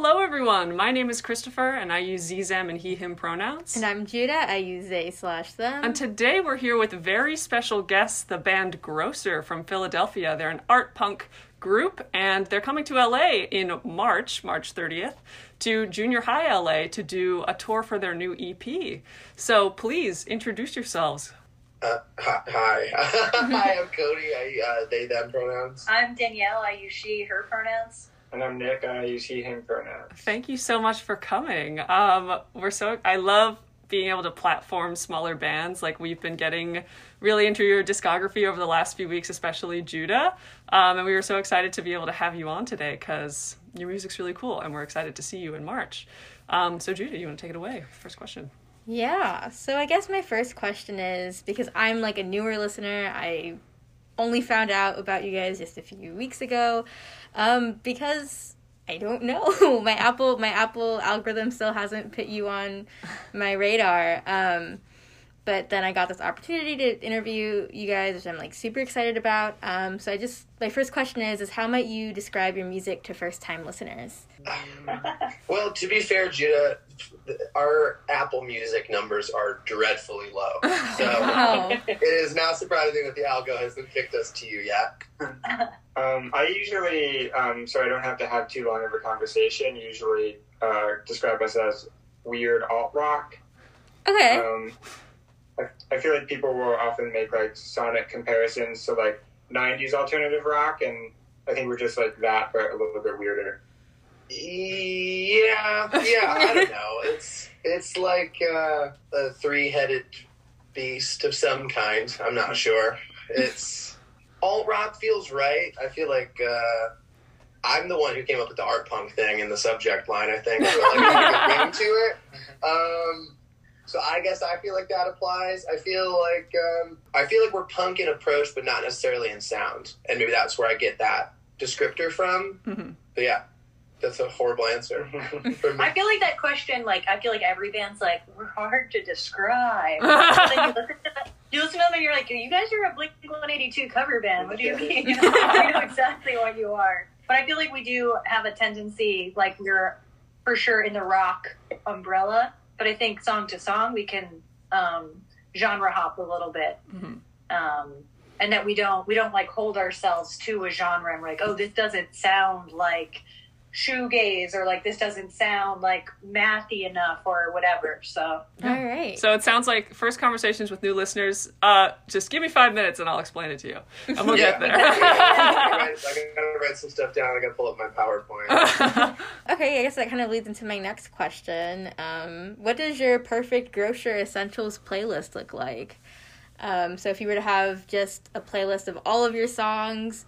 hello everyone. My name is Christopher and I use ze, them, and he, him pronouns. And I'm Judah. I use they slash them. And today we're here with very special guests, the band Grocer from Philadelphia. They're an art punk group and they're coming to LA in March, March 30th, to Junior High LA to do a tour for their new EP. So please introduce yourselves. Uh, hi, hi. hi, I'm Cody. I uh, they them pronouns. I'm Danielle. I use she her pronouns. And I'm Nick. I use he him pronouns. Thank you so much for coming. Um, we're so I love being able to platform smaller bands. Like we've been getting really into your discography over the last few weeks, especially Judah. Um, and we were so excited to be able to have you on today because your music's really cool, and we're excited to see you in March. Um, so Judah, you want to take it away? First question. Yeah. So I guess my first question is because I'm like a newer listener, I only found out about you guys just a few weeks ago. Um, because I don't know. my Apple my Apple algorithm still hasn't put you on my radar. Um, but then I got this opportunity to interview you guys, which I'm like super excited about. Um, so I just my first question is is how might you describe your music to first time listeners? well, to be fair, Judah, our Apple Music numbers are dreadfully low. So wow. it is not surprising that the algo hasn't kicked us to you yet. Um, I usually, um, so I don't have to have too long of a conversation. Usually, uh, describe us as weird alt rock. Okay. I, I feel like people will often make like sonic comparisons to like '90s alternative rock, and I think we're just like that, but a little bit weirder. Yeah, yeah. I don't know. It's it's like uh, a three-headed beast of some kind. I'm not sure. It's alt rock feels right. I feel like uh, I'm the one who came up with the art punk thing in the subject line. I think so, like a ring to it. Um, so I guess I feel like that applies. I feel like um, I feel like we're punk in approach, but not necessarily in sound, and maybe that's where I get that descriptor from. Mm-hmm. But yeah, that's a horrible answer. I feel like that question, like I feel like every band's like we're hard to describe. you, listen to you listen to them and you're like, you guys are a Blink One Eighty Two cover band. What do you mean? I know exactly what you are. But I feel like we do have a tendency, like we're for sure in the rock umbrella but I think song to song we can um, genre hop a little bit, mm-hmm. um, and that we don't we don't like hold ourselves to a genre and we're like, oh, this doesn't sound like shoegaze or like this doesn't sound like mathy enough or whatever. So all right. So it sounds like first conversations with new listeners. Uh, just give me five minutes and I'll explain it to you, and we'll yeah. get there. I gotta write some stuff down. I gotta pull up my PowerPoint. okay, I guess that kind of leads into my next question. Um, what does your perfect grocer essentials playlist look like? Um, so if you were to have just a playlist of all of your songs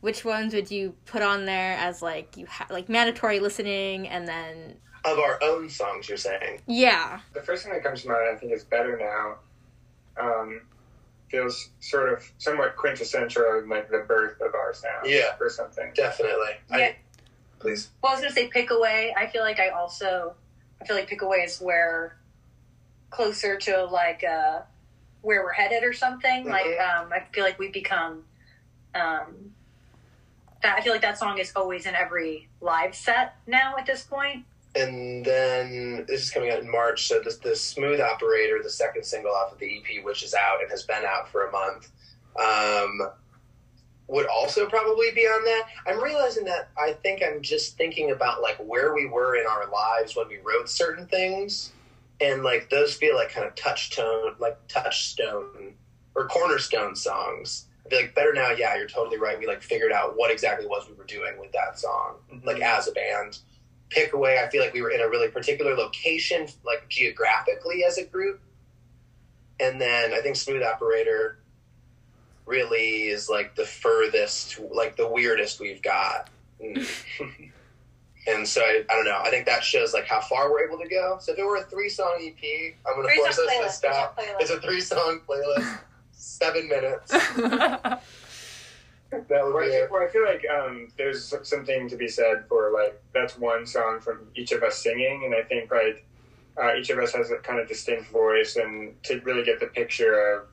which ones would you put on there as like you ha- like mandatory listening and then of our own songs you're saying? Yeah. The first thing that comes to mind i think is better now. Um, feels sort of somewhat quintessential like the birth of our sound yeah. or something. Definitely. Yeah. I, please. Well i was gonna say pick away. I feel like i also i feel like pick away is where closer to like uh where we're headed or something. Mm-hmm. like um i feel like we've become um that I feel like that song is always in every live set now at this point. And then this is coming out in March, so this the Smooth Operator, the second single off of the EP, which is out and has been out for a month, um, would also probably be on that. I'm realizing that I think I'm just thinking about like where we were in our lives when we wrote certain things, and like those feel like kind of touchstone, like touchstone or cornerstone songs be like better now. Yeah you're totally right. We like figured out what exactly was we were doing with that song mm-hmm. like as a band. Pick away i feel like we were in a really particular location like geographically as a group. And then i think smooth operator really is like the furthest like the weirdest we've got. And so I, I, don't know. I think that shows like how far we're able to go. So if it were a three song ep i'm going to force us to stop. it's a three song playlist seven minutes. that would be it. Well, I feel like um, there's something to be said for like that's one song from each of us singing, and I think like uh, each of us has a kind of distinct voice, and to really get the picture of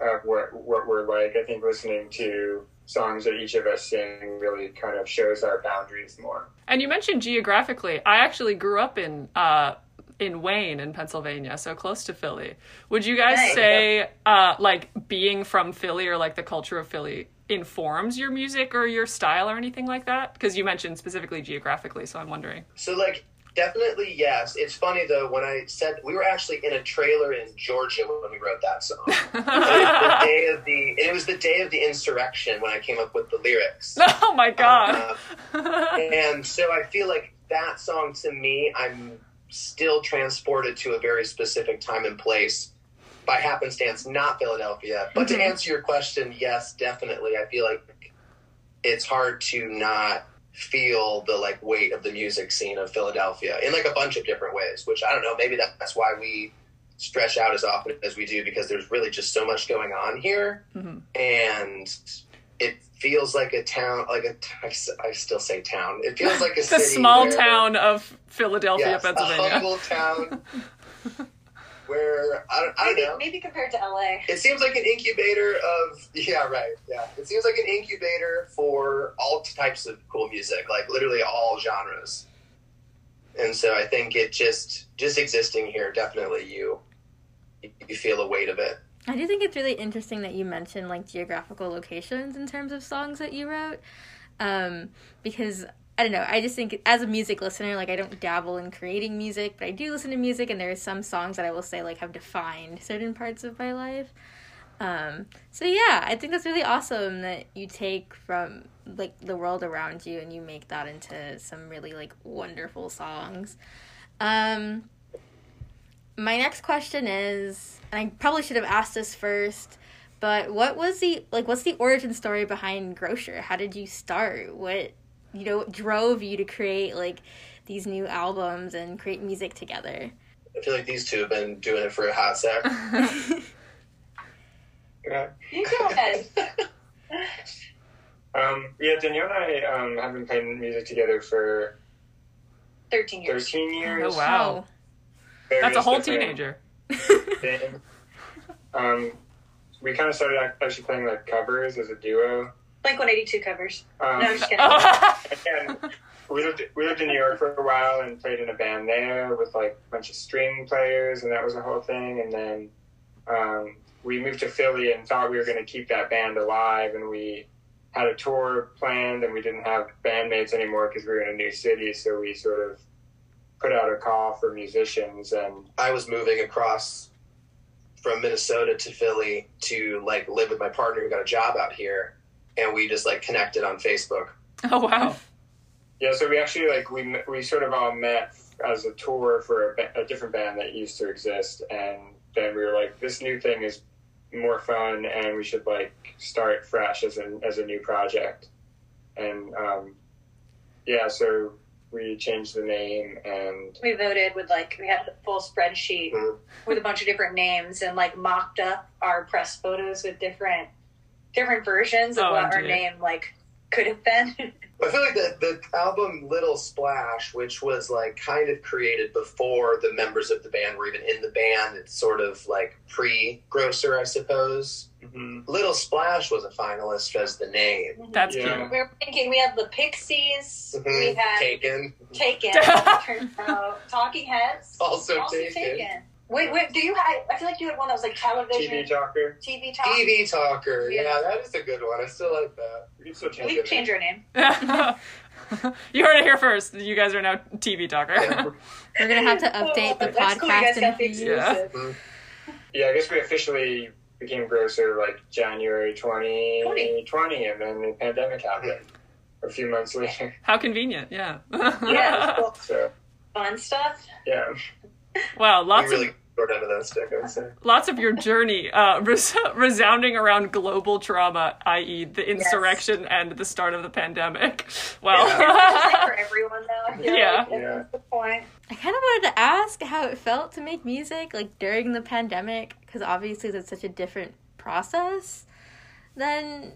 of what what we're like, I think listening to songs that each of us sing really kind of shows our boundaries more. And you mentioned geographically. I actually grew up in uh, in Wayne in Pennsylvania, so close to Philly. Would you guys Nice. say uh, like being from Philly or like the culture of Philly informs your music or your style or anything like that? Because you mentioned specifically geographically, so I'm wondering. So like definitely yes. It's funny though when I said we were actually in a trailer in Georgia when we wrote that song. It was the day of the it was the day of the insurrection when I came up with the lyrics. oh my god. Uh, and so I feel like that song to me, I'm still transported to a very specific time and place by happenstance, not Philadelphia. But Mhm. to answer your question, yes, definitely. I feel like it's hard to not feel the like weight of the music scene of Philadelphia in like a bunch of different ways, which I don't know, maybe that's why we stretch out as often as we do because there's really just so much going on here Mhm. and it feels like a town like a t- I s- I still say town. It feels like a the city small where- town of Philadelphia, yes, a Pennsylvania. humble town where I don't, I don't Maybe, know. maybe compared to LA. it seems like an incubator of yeah right yeah. It seems like an incubator for all types of cool music like literally all genres. And so i think it just just existing here definitely you you feel the weight of it I do think it's really interesting that you mentioned like geographical locations in terms of songs that you wrote, um, because I don't know. I just think as a music listener, like I don't dabble in creating music, but I do listen to music, and there are some songs that I will say like have defined certain parts of my life. Um, so yeah, I think that's really awesome that you take from like the world around you and you make that into some really like wonderful songs. Um, my next question is, and I probably should have asked this first, but what was the like? What's the origin story behind Grocer? How did you start? What you know what drove you to create like these new albums and create music together? i feel like these two have been doing it for a hot sec Yeah. You go ahead. Um, yeah, Danielle and I um, have been playing music together for 13 years. 13 years. Oh, wow. That's a whole teenager. Um, we kind of started actually playing like covers as a duo. Like 182 covers. Um, No, I'm just kidding. again, we lived we lived in New York for a while and played in a band there with like a bunch of string players, and that was a whole thing. And then um, we moved to Philly and thought we were going to keep that band alive, and we had a tour planned, and we didn't have bandmates anymore because we were in a new city. So we sort of put out a call for musicians, and I was moving across from Minnesota to Philly to like live with my partner who got a job out here, and we just like connected on Facebook. oh wow. yeah, so we actually like we we sort of all met as a tour for a, a different band that used to exist, and then we were like, this new thing is more fun, and we should like start fresh as a as a new project, and um, yeah, so we changed the name and We voted with like, we had a full spreadsheet Mhm. with a bunch of different names and like mocked up our press photos with different different versions of Oh, what our name like could have been. I feel like the, the album Little Splash, which was like kind of created before the members of the band were even in the band, it's sort of like pre Grocer, I suppose. Mm-hmm. Little Splash was a finalist as the name. Mm-hmm. That's Yeah. cute. we were thinking we had the Pixies, mm-hmm. we Mhm. had Taken. Taken, out Talking Heads, Also Taken. Wait, wait, do you have? I feel like you had one that was like television, TV talker. TV talk. TV Talker. Yeah. Yeah, that is a good one. I still like that. We can still change We it. can change our name. you heard it here first. You guys are now TV talker. We're gonna have to update the That's cool, you podcast guys in got a the few years. Yeah. Yeah, I guess we officially became Grocer like January 2020, and then the pandemic happened a few months later. How convenient. Yeah. Yeah, cool. So, fun stuff. yeah. wow. Lots really of short end of that stick, I would say. lots of your journey uh, res- resounding around global trauma, i.e., the insurrection and the start of the pandemic. Well. It's like for everyone though. I feel Yeah. like, Yeah. That's the point. I kind of wanted to ask how it felt to make music like during the pandemic because obviously that's such a different process than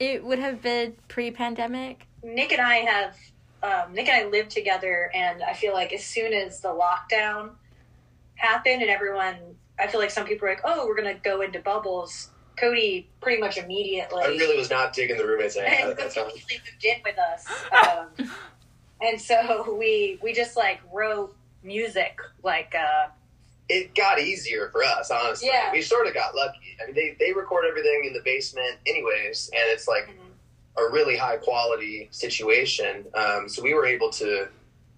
it would have been pre-pandemic. Nick and I have um, Nick and I live together, and I feel like as soon as the lockdown happened, and everyone, I feel like some people were like, "Oh, we're gonna go into bubbles." Cody pretty much immediately. I really was not digging the roommates I had and at that time. immediately moved in with us. Um, and so we we just like wrote music like uh It got easier for us, honestly. Yeah. We sort of got lucky. I mean, they, they record everything in the basement, anyways, and it's like a really high quality situation. Um, so we were able to.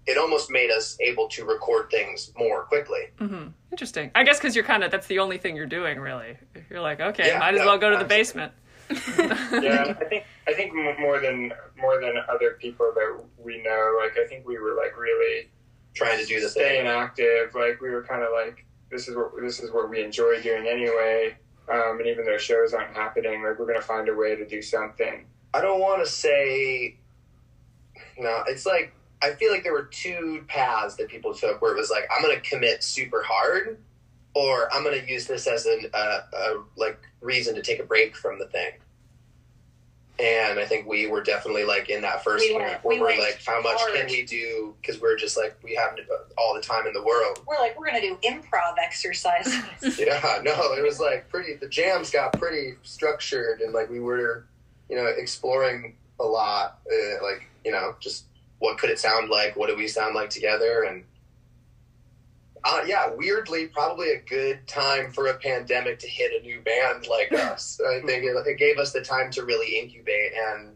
It almost made us able to record things more quickly. hmm Interesting. I guess because you're kind of that's the only thing you're doing, really. You're like, okay, Yeah, might as no, well go to the absolutely. basement. Yeah, I think I think more than more than other people that we know, like I think we were like really Trying to do the staying thing. active. Like we were kind of like this is what this is what we enjoy doing anyway. Um, and even though shows aren't happening, like we're gonna find a way to do something. I don't want to say. No, it's like I feel like there were two paths that people took where it was like I'm going to commit super hard, or I'm going to use this as an uh, a like reason to take a break from the thing. And I think we were definitely like in that first We went- where we we're like, how much hard. can we do? Because we're just like we have all the time in the world. we're like we're gonna do improv exercises. yeah, no, it was like pretty. The jams got pretty structured, and like we were, you know, exploring a lot. Uh, like you know, just what could it sound like? What do we sound like together? And uh, yeah, weirdly, probably a good time for a pandemic to hit a new band like us. I think it, it gave us the time to really incubate and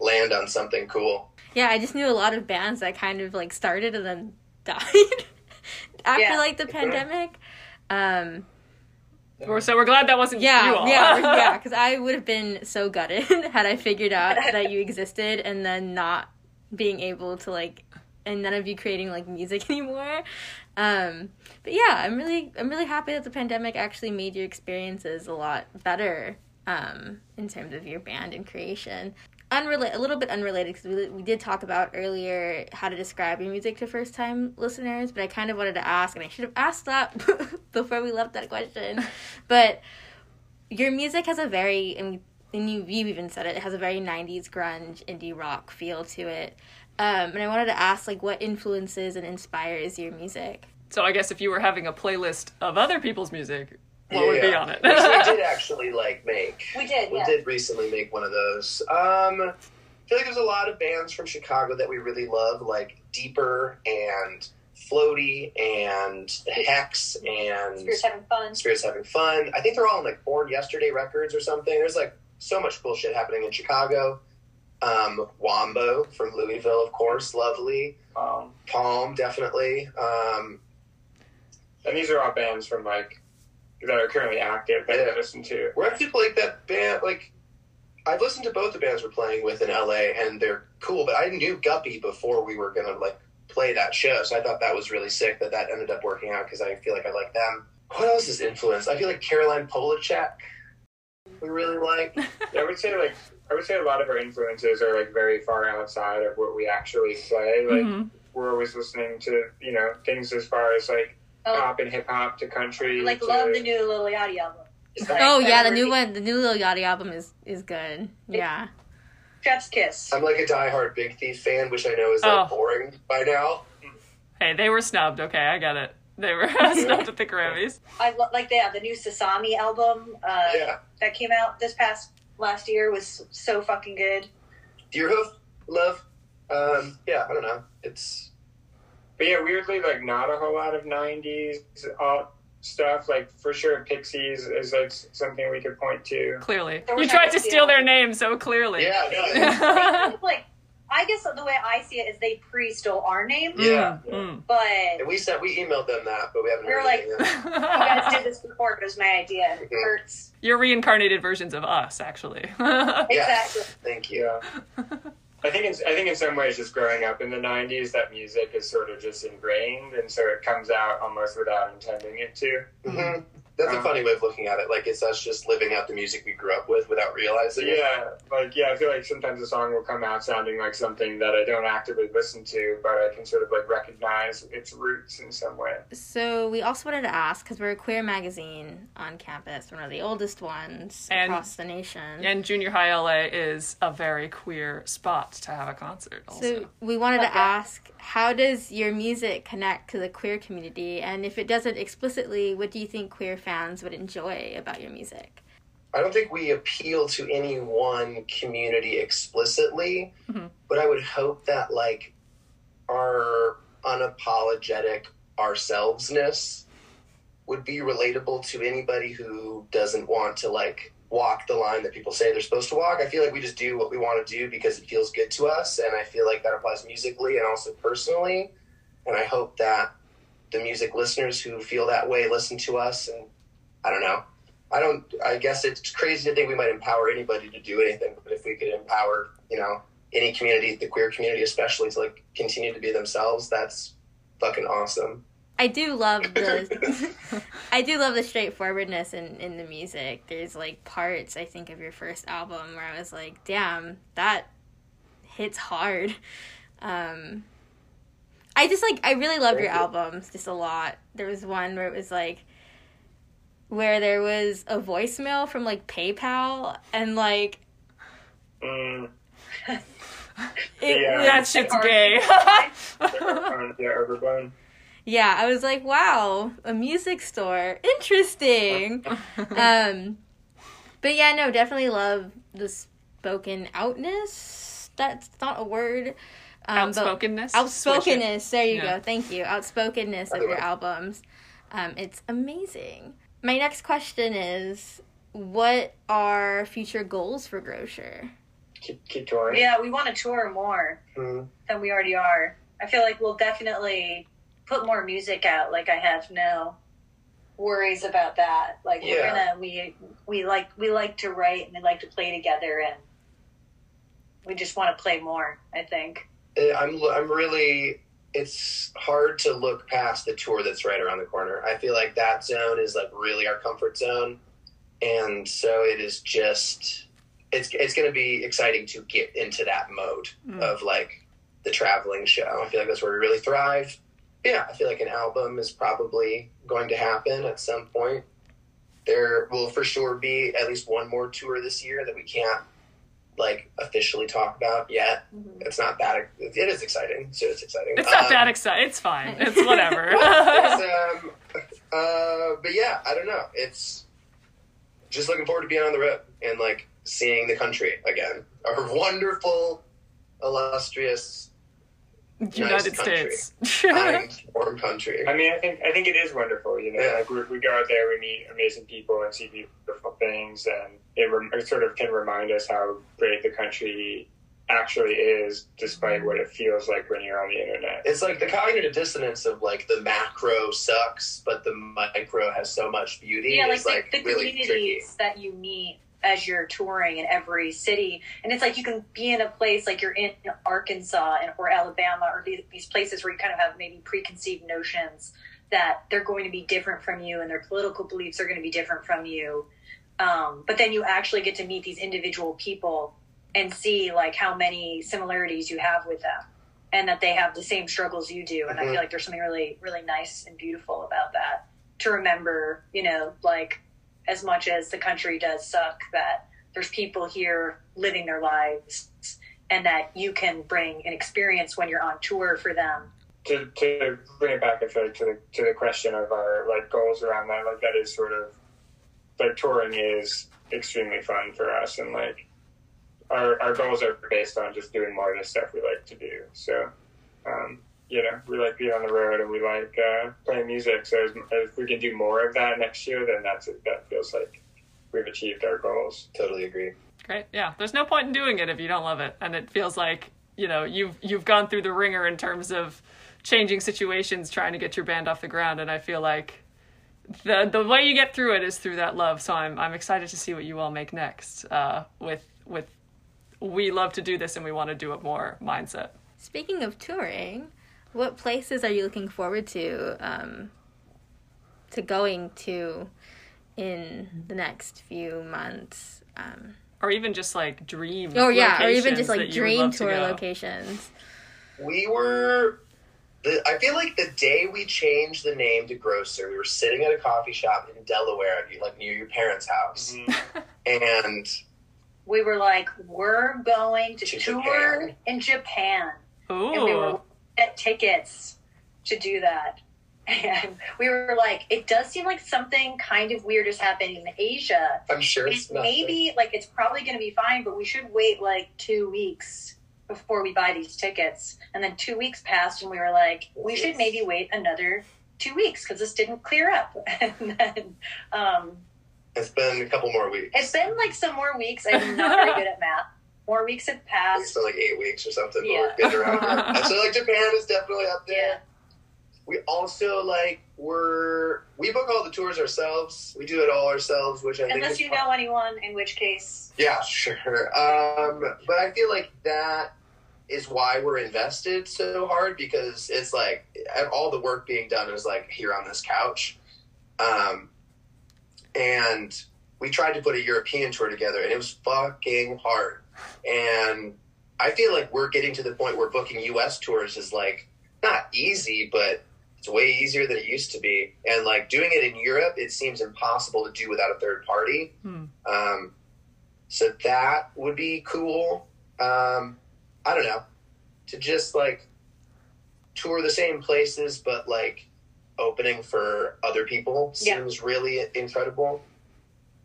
land on something cool. Yeah, I just knew a lot of bands that kind of like started and then died after Yeah. like the pandemic. Um, We're- so we're glad that wasn't yeah, you all. yeah, yeah. Because I would have been so gutted had I figured out that you existed and then not being able to like, and none of you creating like music anymore. Um, but yeah, I'm really, I'm really happy that the pandemic actually made your experiences a lot better. Um, in terms of your band and creation. Unrelated, a little bit unrelated because we, we did talk about earlier how to describe your music to first time listeners, but I kind of wanted to ask, and I should have asked that before we left that question. But your music has a very, and, we, and you, you even said it, it has a very 90s grunge indie rock feel to it. Um, and I wanted to ask, like, what influences and inspires your music? So I guess if you were having a playlist of other people's music, what would be on it? Which we did actually like make. we did, We yeah. did recently make one of those. Um, I feel like there's a lot of bands from Chicago that we really love, like Deeper and Floatie and Hex and Spirits having fun. Spirits Having Fun. I think they're all on like Born Yesterday Records or something. There's like so much cool shit happening in Chicago. Um, Wombo from Louisville, of course, lovely. Um, Palm, definitely. Um, and these are all bands from like that are currently active that Yeah. I listen to. We're actually like that band. Like I've listened to both the bands we're playing with in LA, and they're cool. But I knew Guppy before we were gonna like play that show, so I thought that was really sick that that ended up working out because I feel like I like them. What else is influenced? I feel like Caroline Polachek. We really like. Yeah, I would say like I would say a lot of our influences are like very far outside of what we actually play. Like Mhm. we're always listening to you know things as far as like Oh, pop and hip hop to country. like to, love the new Lil Yachty album. Like oh, yeah, the new one, the new Lil Yachty album is, is good. Yeah. Chef's Kiss. I'm like a diehard Big Thief fan, which I know is like Oh. boring by now. Hey, they were snubbed. Okay, I get it. They were snubbed at the Grammys. I lo- like the the new Sasami album uh, Yeah, that came out this past last year was so fucking good. Deerhoof, love. Um, yeah, I don't know. It's But yeah, weirdly, like not a whole lot of '90s alt stuff. Like for sure, Pixies is like something we could point to. Clearly, There you tried to deal. steal their name so clearly. yeah, no, like I guess the way I see it is they pre-stole our name, Yeah. Mm, but and we said we emailed them that, but we haven't We were like- yet. you guys did this before. It was my idea. and It Mhm. hurts. You're reincarnated versions of us, actually. Yes. Exactly. Thank you. Yeah. I think in, I think in some ways, just growing up in the '90s, that music is sort of just ingrained, and so it comes out almost without intending it to. hmm That's a Um, funny way of looking at it. Like it's us just living out the music we grew up with without So realizing it. yeah, like yeah, I feel like sometimes a song will come out sounding like something that I don't actively listen to, but I can sort of like recognize its roots in some way. So we also wanted to ask because we're a queer magazine on campus, one of the oldest ones And- across the nation. and Junior High LA is a very queer spot to have a concert. Also, so we wanted to ask, how does your music connect to the queer community? And if it doesn't explicitly, what do you think queer fans would enjoy about your music? I don't think we appeal to any one community explicitly, Mhm. but I would hope that like our unapologetic ourselvesness would be relatable to anybody who doesn't want to like walk the line that people say they're supposed to walk. I feel like we just do what we want to do because it feels good to us, and I feel like that applies musically and also personally. And I hope that the music listeners who feel that way listen to us. And I don't know. I don't. I guess it's crazy to think we might empower anybody to do anything, but if we could empower, you know, any community, the queer community especially, to like continue to be themselves, that's fucking awesome. I do love the I do love the straightforwardness in, in the music. There's like parts I think of your first album where I was like, damn, that hits hard. Um I just like I really love your you. albums just a lot. There was one where it was like where there was a voicemail from like PayPal and like Mm, it Yeah. That shit's gay. yeah, I was like, wow, a music store. Interesting. um but yeah, no, definitely love the spoken outness. That's not a word. Um, but- Outspokenness. Outspokenness. There you Yeah. go. Thank you. Outspokenness of your albums. Um, it's amazing. My next question is what are future goals for Grocer? Keep, keep touring. Yeah, we want to tour more Mm. than we already are. I feel like we'll definitely put more music out. Like I have no worries about that. Like we're gonna we we like we like to write and we like to play together and we just want to play more. I think. Eh, I'm I'm really. It's hard to look past the tour that's right around the corner. I feel like that zone is like really our comfort zone, and so it is just. It's it's going to be exciting to get into that mode Mm. of like the traveling show. I feel like that's where we really thrive. Yeah, I feel like an album is probably going to happen at some point. There will for sure be at least one more tour this year that we can't like officially talk about yet. It's not that. It is exciting. So it's exciting. It's not Um, that exciting. It's fine. It's whatever. it's, um, uh, but yeah, I don't know. It's just looking forward to being on the road and like seeing the country again. Our wonderful, illustrious, United country. States. kind, warm country. I mean, I think I think it is wonderful. You know, Yeah. like we, we go out there, we meet amazing people and see beautiful things, and it, rem- it sort of can remind us how great the country actually is, despite what it feels like when you're on the internet. It's like the cognitive dissonance of like the macro sucks, but the micro has so much beauty. yeah, like is the, like the really communities tricky. that you meet as you're touring in every city, and it's like you can be in a place like you're in Arkansas and or Alabama or these, these places where you kind of have maybe preconceived notions that they're going to be different from you and their political beliefs are going to be different from you. Um, but then you actually get to meet these individual people and see like how many similarities you have with them and that they have the same struggles you do and i Mhm. feel like there's something really really nice and beautiful about that to remember you know like as much as the country does suck that there's people here living their lives and that you can bring an experience when you're on tour for them to, to bring it back, to the to the question of our like goals around that, like that is sort of like touring is extremely fun for us, and like our our goals are based on just doing more of the stuff we like to do. So, um, you know, we like being on the road and we like uh, playing music. So, as, if we can do more of that next year, then that's that feels like we've achieved our goals. Totally agree. Great. Yeah. There's no point in doing it if you don't love it, and it feels like you know you've you've gone through the ringer in terms of changing situations, trying to get your band off the ground, and I feel like the the way you get through it is through that love. So I'm I'm excited to see what you all make next uh, with with we love to do this and we want to do it more mindset. Speaking of touring, what places are you looking forward to um, to going to in the next few months? Um, Or even just like dream. oh yeah, or even locations just like dream love to tour locations. We were. The, I feel like the day we changed the name to Grocer, we were sitting at a coffee shop in Delaware, like near your parents' house, and we were like we're going to, To tour Japan. in japan and we were Ooh. Get tickets to do that and we were like, it does seem like something kind of weird is happening in Asia. I'm sure it's not. maybe like it's probably going to be fine, but we should wait like two weeks before we buy these tickets. And then two weeks passed, and we were like, we should maybe wait another two weeks because this didn't clear up. And then um, It's been a couple more weeks. it's been like some more weeks. I'm not very good at math. More weeks have It's passed. been like eight weeks or something. but Yeah. We're getting around there. And so like Japan is definitely up there. Yeah. We also like we're we book all the tours ourselves. We do it all ourselves, which I think Unless you fun. know anyone, in which case, Yeah, sure. Um, but I feel like that is why we're invested so hard because it's like all the work being done is like here on this couch. Um, and we tried to put a European tour together and it was fucking hard. And I feel like we're getting to the point where booking US tours is like not easy, but it's way easier than it used to be. And like doing it in Europe, it seems impossible to do without a third party. Hmm. Um, so that would be cool. Um, I don't know. To just like tour the same places, but like opening for other people Yeah. seems really incredible.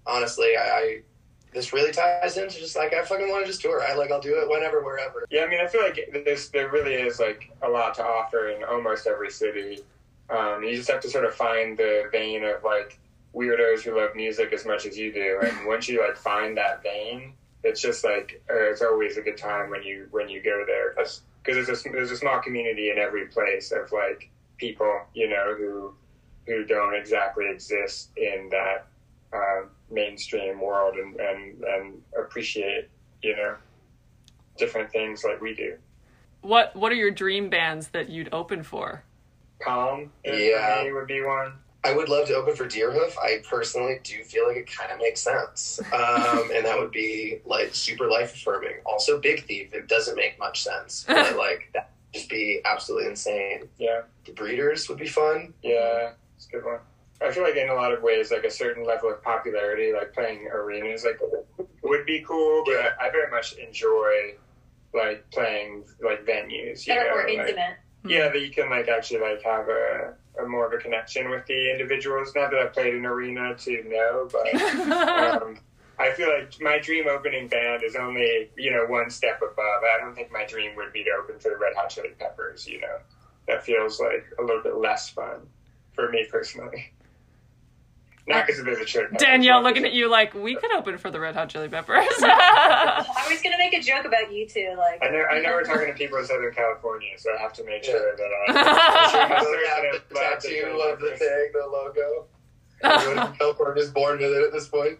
Honestly, I this really ties into just like I fucking want to just tour. I like I'll do it whenever, wherever. Yeah, I mean, I feel like this there really is like a lot to offer in almost every city. Um, you just have to sort of find the vein of like weirdos who love music as much as you do, and once you like find that vein, it's just like uh, it's always a good time when you when you go there because there's a there's a small community in every place of like people you know who who don't exactly exist in that uh, mainstream world and, and and appreciate you know different things like we do. What What are your dream bands that you'd open for? Calm, Yeah. would be one. I would love to open for Deerhoof. I personally do feel like it kind of makes sense, um, and that would be like super life affirming. Also, Big Thief. It doesn't make much sense, but like that would just be absolutely insane. Yeah, The Breeders would be fun. yeah, it's a good one. I feel like in a lot of ways, like a certain level of popularity, like playing arenas, like would be cool. But Yeah. I very much enjoy like playing like venues. You that are know, more like- intimate. Yeah, that you can like actually like have a, a more of a connection with the individuals. Not that I've played an arena to know, but um, I feel like my dream opening band is only you know one step above. I don't think my dream would be to open for the Red Hot Chili Peppers. You know, that feels like a little bit less fun for me personally. Not because there's a chili Danielle looking at you like we could open for the Red Hot Chili Peppers. I was gonna make a joke about you two, like I know, I know we're talking to people in Southern California, so I have to make sure that I. I I'm don't certain have the tattoo of the references. thing, the logo. Everyone in California is born with it at this point.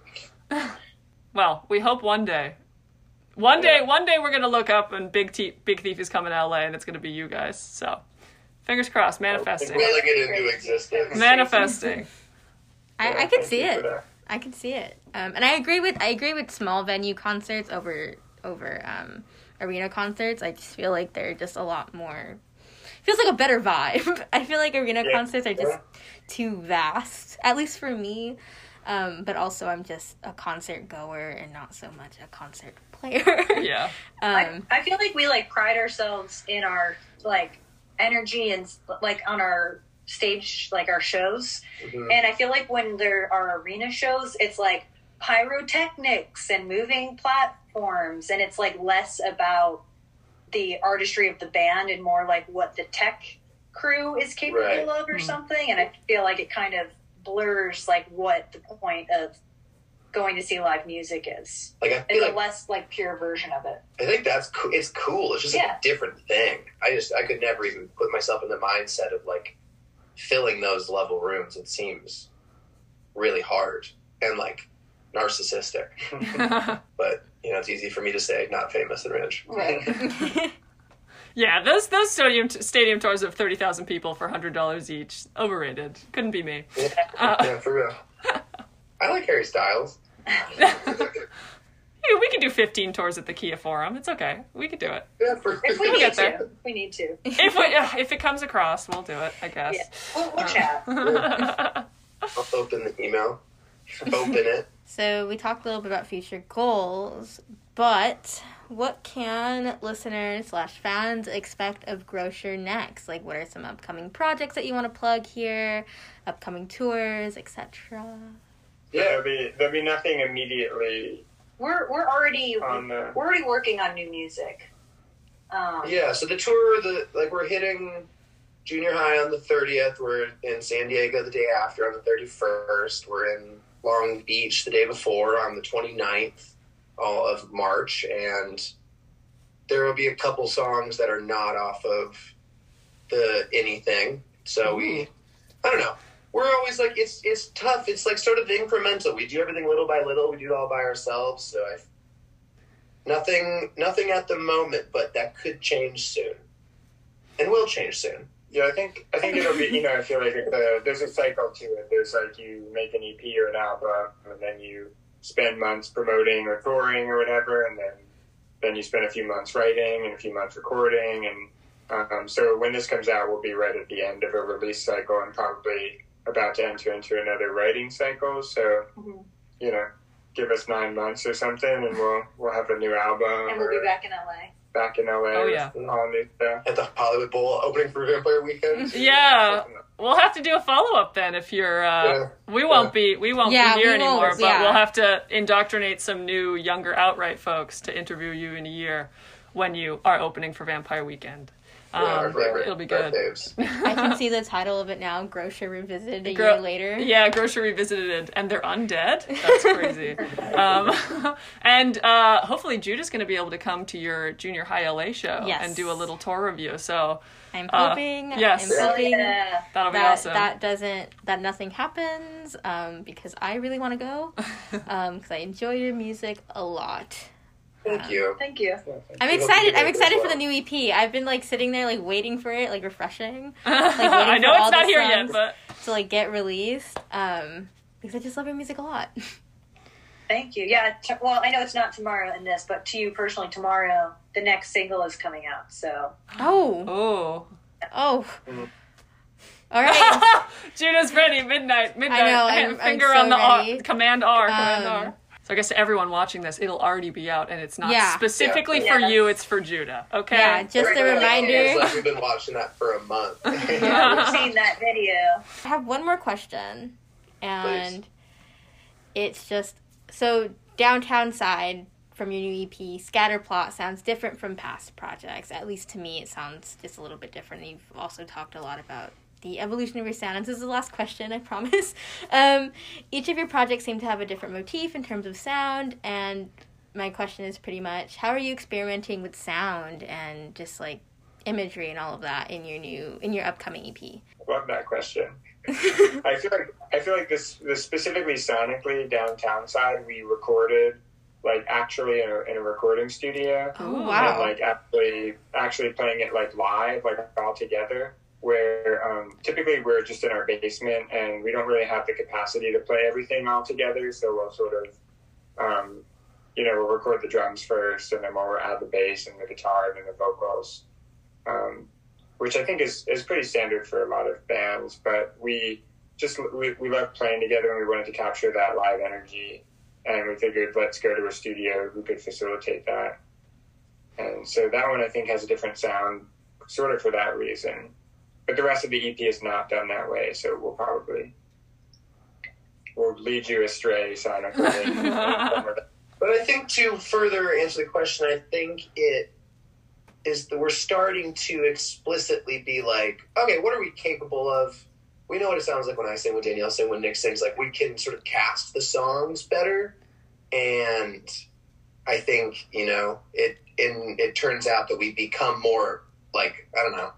well, we hope one day. One day, Yeah. one day we're gonna look up and Big Thief, Big Thief is coming to LA and it's gonna be you guys. So, fingers crossed, manifesting, Willing it into existence. manifesting. I, I Yeah, could see it. I could see it. Um, and I agree with I agree with small venue concerts over over um, arena concerts. I just feel like they're just a lot more. Feels like a better vibe. I feel like arena Yeah. concerts are just Yeah. too vast, at least for me. Um, but also, I'm just a concert goer and not so much a concert player. Yeah. I, um, I feel like we like pride ourselves in our like energy and like on our stage like our shows Mhm. and i feel like when there are arena shows it's like pyrotechnics and moving platforms and it's like less about the artistry of the band and more like what the tech crew is capable Right. of or Mhm. something and i feel like it kind of blurs like what the point of going to see live music is Like I it's feel a less like pure version of it I think that's cool. It's cool. It's just like Yeah. a different thing. I just I could never even put myself in the mindset of like filling those level rooms. It seems really hard and like narcissistic. But you know, it's easy for me to say, not famous and rich. Right. yeah, those those stadium stadium tours of thirty thousand people for hundred dollars each, overrated. Couldn't be me. Yeah, Uh, yeah, for real. I like Harry Styles. Yeah, we can do 15 tours at the Kia Forum. It's okay. We could do it. Yeah, for If we We'll need get to, there. if we need to. If we, uh, if it comes across, we'll do it, I guess. Yeah, we'll, we'll chat. I'll open the email. Open it. So we talked a little bit about future goals, but what can listeners slash fans expect of Grocer next? Like, what are some upcoming projects that you want to plug here? Upcoming tours, etc. Yeah, there'll be there'll be nothing immediately We're we're already on the. we're already working on new music. Um, Yeah, so the tour, the like we're hitting junior high on the thirtieth. We're in San Diego the day after on the thirty first. We're in Long Beach the day before on the 29th all of March, and there will be a couple songs that are not off of the anything. So we, I don't know. We're always like it's it's tough. It's like sort of incremental. We do everything little by little. We do it all by ourselves. So I, nothing nothing at the moment, but that could change soon, and will change soon. Yeah, I think I think it'll be. You know, I feel like the, there's a cycle to it. There's like you make an EP or an album, and then you spend months promoting or touring or whatever, and then then you spend a few months writing and a few months recording, and um, so when this comes out, we'll be right at the end of a release cycle and probably about to enter into another writing cycle. So Mhm. you know, give us nine months or something, and we'll we'll have a new album. and we'll or be back in LA. back in LA. Oh, yeah. all new stuff. At the Hollywood Bowl opening for Vampire Weekend. Yeah, we'll have to do a follow up then if you're. Uh, Yeah. We won't be we won't Yeah, be here anymore, but yeah. we'll have to indoctrinate some new younger outright folks to interview you in a year when you are opening for Vampire Weekend. Um, Yeah, it'll be good. I can see the title of it now, Grocer Revisited a Gro- year later. Yeah, Grocery Revisited, and they're undead. That's crazy. um, and uh, hopefully, is going to be able to come to your junior high LA show Yes. and do a little tour review. So I'm Uh, hoping, yes. I'm hoping yeah. that'll be that awesome. that doesn't that nothing happens um, because I really want to go because I enjoy your music a lot. Thank you. Thank you. I'm excited. I'm do as excited for the new EP. I've been like sitting there like waiting for it, like refreshing I know it's not here yet, but to like get released. Um, because I just love your music a lot. Thank you. Yeah. T- well, I know it's not tomorrow in this, but to you personally, tomorrow the next single is coming out. So Oh, oh. oh. Mhm. All right. Judah's ready. Midnight. Midnight. know, I'm- I'm Finger so on the R. Command R. Command Um, R. So I guess to everyone watching this, it'll already be out, and it's not Yeah. specifically Yeah. for you. It's for Judah. Okay. Yeah, just a Right, it's reminder. like we've been watching that for a month. yeah, we've seen that video. I have one more question, and it's just so downtown side from your new EP, Scatterplot sounds different from past projects. At least to me, it sounds just a little bit different. You've also talked a lot about the evolution of your sound. And this is the last question, I promise. Um, each of your projects seem to have a different motif in terms of sound, and my question is pretty much how are you experimenting with sound and just like imagery and all of that in your new in your upcoming EP? Love that question. I feel like I feel like this, this specifically sonically downtown side we recorded like actually in a, in a recording studio Oh, and wow. like actually actually playing it like live like all together where um, typically we're just in our basement and we don't really have the capacity to play everything all together so we'll sort of um, you know we'll record the drums first and then we'll add the bass and the guitar and then the vocals um, which I think is, is pretty standard for a lot of bands. But we just we, we love playing together, and we wanted to capture that live energy, and we figured let's go to a studio who could facilitate that. And so that one I think has a different sound, sort of for that reason. But the rest of the EP is not done that way, so we'll probably will lead you astray sonically. But I think to further answer the question, I think it is that we're starting to explicitly be like, okay, what are we capable of? We know what it sounds like when I sing, when Danielle sings, when Nick sings. Like we can sort of cast the songs better, and I think you know it. And it turns out that we become more like I don't know.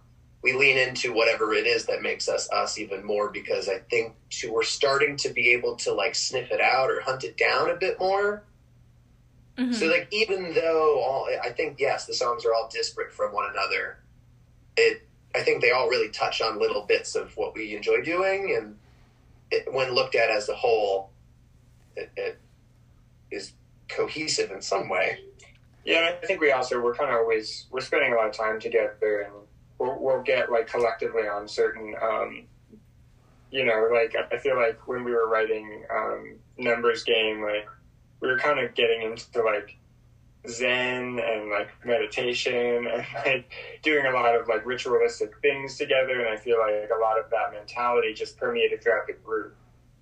We lean into whatever it is that makes us us even more because I think too, we're starting to be able to like sniff it out or hunt it down a bit more. Mhm. So like even though all I think yes, the songs are all disparate from one another. It I think they all really touch on little bits of what we enjoy doing, and it, when looked at as a whole, it, it is cohesive in some way. Yeah, and I think we also we're kind of always we're spending a lot of time together, and we'll, get like collectively on certain, um, you know, like I feel like when we were writing um, numbers game, like we were kind of getting into like zen and like meditation and like doing a lot of like ritualistic things together and i feel like a lot of that mentality just permeated throughout the group.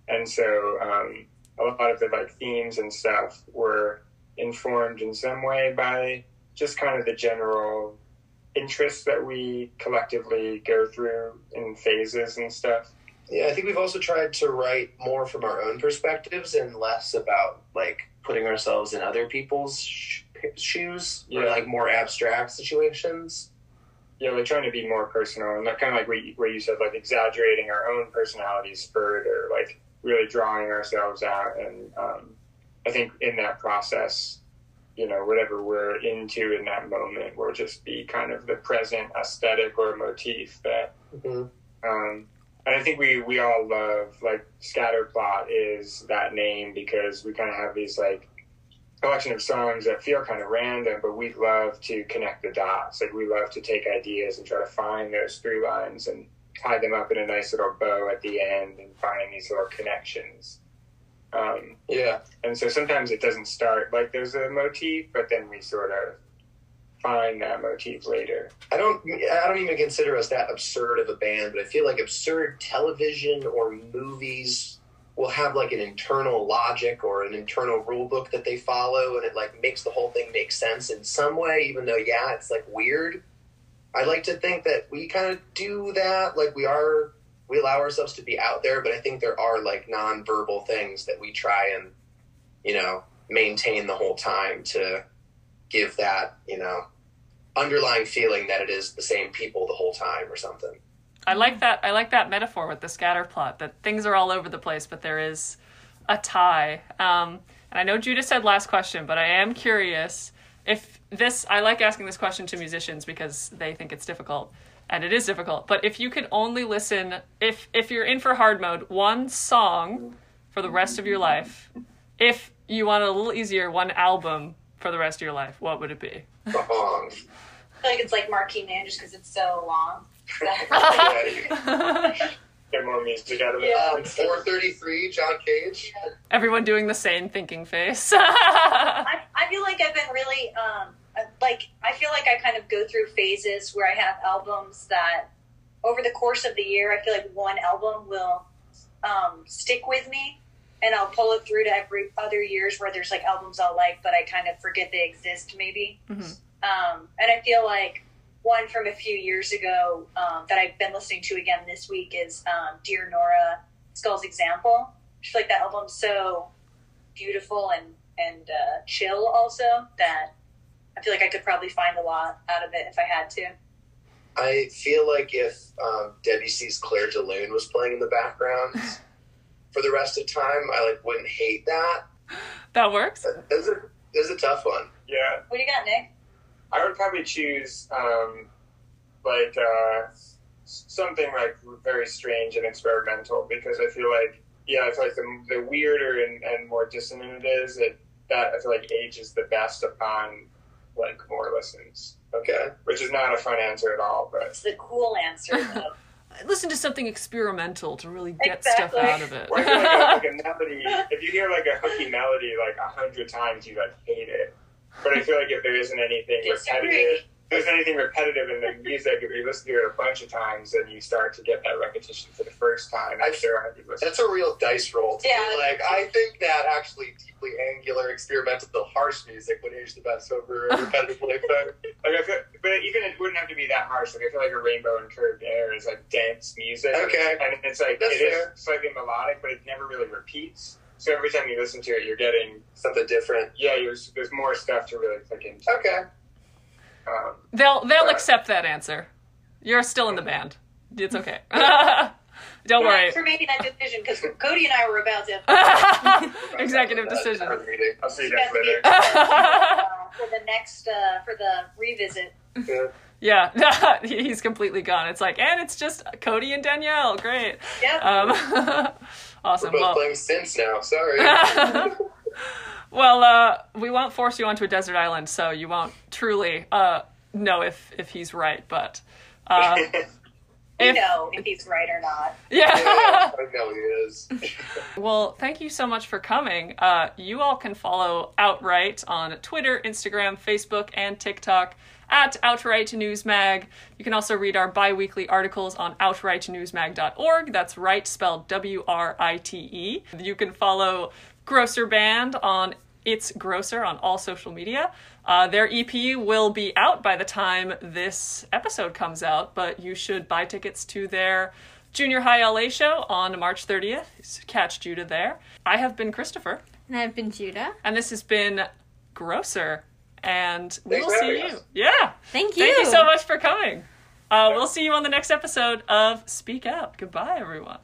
And so um, a lot of the like themes and stuff were informed in some way by just kind of the general interests that we collectively go through in phases and stuff Yeah, I think we've also tried to write more from our own perspectives and less about like putting ourselves in other people's sh- shoes or Yeah. like more abstract situations. yeah, like trying to be more personal and kind of like what you, what you said, like exaggerating our own personalities further, like really drawing ourselves out. And um, I think in that process, you know, whatever we're into in that moment will just be kind of the present aesthetic or motif that. hmm Um, and I think we we all love like Scatterplot is that name because we kind of have these like collection of songs that feel kind of random, but we love to connect the dots. Like we love to take ideas and try to find those through lines and tie them up in a nice little bow at the end and find these little connections. Um, Yeah, and so sometimes it doesn't start like there's a motif, but then we sort of find that motif later. I don't. I don't even consider us that absurd of a band, but I feel like absurd television or movies will have like an internal logic or an internal rule book that they follow, and it like makes the whole thing make sense in some way. Even though, yeah, it's like weird. I like to think that we kind of do that. Like we are, we allow ourselves to be out there, but I think there are like nonverbal things that we try and, you know, maintain the whole time to give that, you know, underlying feeling that it is the same people the whole time or something. I like that. I like that metaphor with the scatter plot. That things are all over the place, but there is a tie. Um, and I know Judah said last question, but I am curious if this. I like asking this question to musicians because they think it's difficult, and it is difficult. But if you could only listen, if if you're in for hard mode, one song for the rest of your life. If you want a little easier, one album for the rest of your life, what would it be? Wrong. I feel like it's like Marquee Moon just because it's so long. Get more music out of it. Yeah. um, 433, John Cage. Everyone doing the same thinking face. I, I feel like I've been really um like I feel like I kind of go through phases where I have albums that over the course of the year I feel like one album will um, stick with me and I'll pull it through to every other years where there's like albums I'll like but I kind of forget they exist maybe. Mhm. Um, and I feel like one from a few years ago um, that I've been listening to again this week is um, Dear Nora Skulls Example. I feel like that album's so beautiful and and uh, chill also that I feel like I could probably find a lot out of it if I had to. I feel like if um, Debussy's Clair de Lune was playing in the background for the rest of time, I like wouldn't hate that. that works. This is a, this is a tough one. Yeah. What do you got, Nick? I would probably choose um, like uh, something like very strange and experimental because I feel like yeah, I feel like the, the weirder and, and more dissonant it is, it that I feel like ages the best upon like more listens, Okay. which is not a fun answer at all, but It's the cool answer though. Listen to something experimental to really get Exactly. stuff out of it. or like, a, like a melody. If you hear like a hooky melody like a hundred times, you like hate it. But I feel like if there isn't anything Disagree. repetitive, if there's anything repetitive in the music, if you listen to it a bunch of times, then you start to get that repetition for the first time i after a hundred listens. That's a real dice roll. To Yeah. be like, I think that actually deeply angular, experimental, harsh music would age the best over repetitively. But Like I feel, but even it wouldn't have to be that harsh. Like I feel like a Rainbow in Curved Air is like dense music. Okay. and it's like That's it is fair. slightly melodic, but it never really repeats. So every time you listen to it, you're getting something different. yeah, there's there's more stuff to really click into. Okay. Um, They'll they'll Right. accept that answer. You're still in the band. It's okay. Don't worry. Thanks for making that decision because Cody and I were about to Executive decision. I'll see you you guys guys later. meet, uh, for the next uh, for the revisit. Yeah. yeah, he's completely gone. It's like, and it's just Cody and Danielle. Great. Yeah. Um, We're awesome. both Well, playing synths now. Sorry. Well, uh, we won't force you onto a desert island, so you won't truly uh, know if if he's right. But uh, If- know if he's right or not. Yeah. Yeah, I know he is. Well, thank you so much for coming. Uh, you all can follow Outright on Twitter, Instagram, Facebook, and TikTok at Outright Newsmag. You can also read our bi weekly articles on outrightnewsmag.org. That's right, spelled W R I T E. You can follow Grocer Band on It's Grocer on all social media. Uh, their EP will be out by the time this episode comes out, but you should buy tickets to their Junior High LA show on March 30th. Catch Judah there. I have been Christopher, And I've been Judah. and this has been Grocer, and we will see you. us. Yeah. Thank you. Thank you so much for coming. Uh, we'll see you on the next episode of Speak Out. Goodbye, everyone.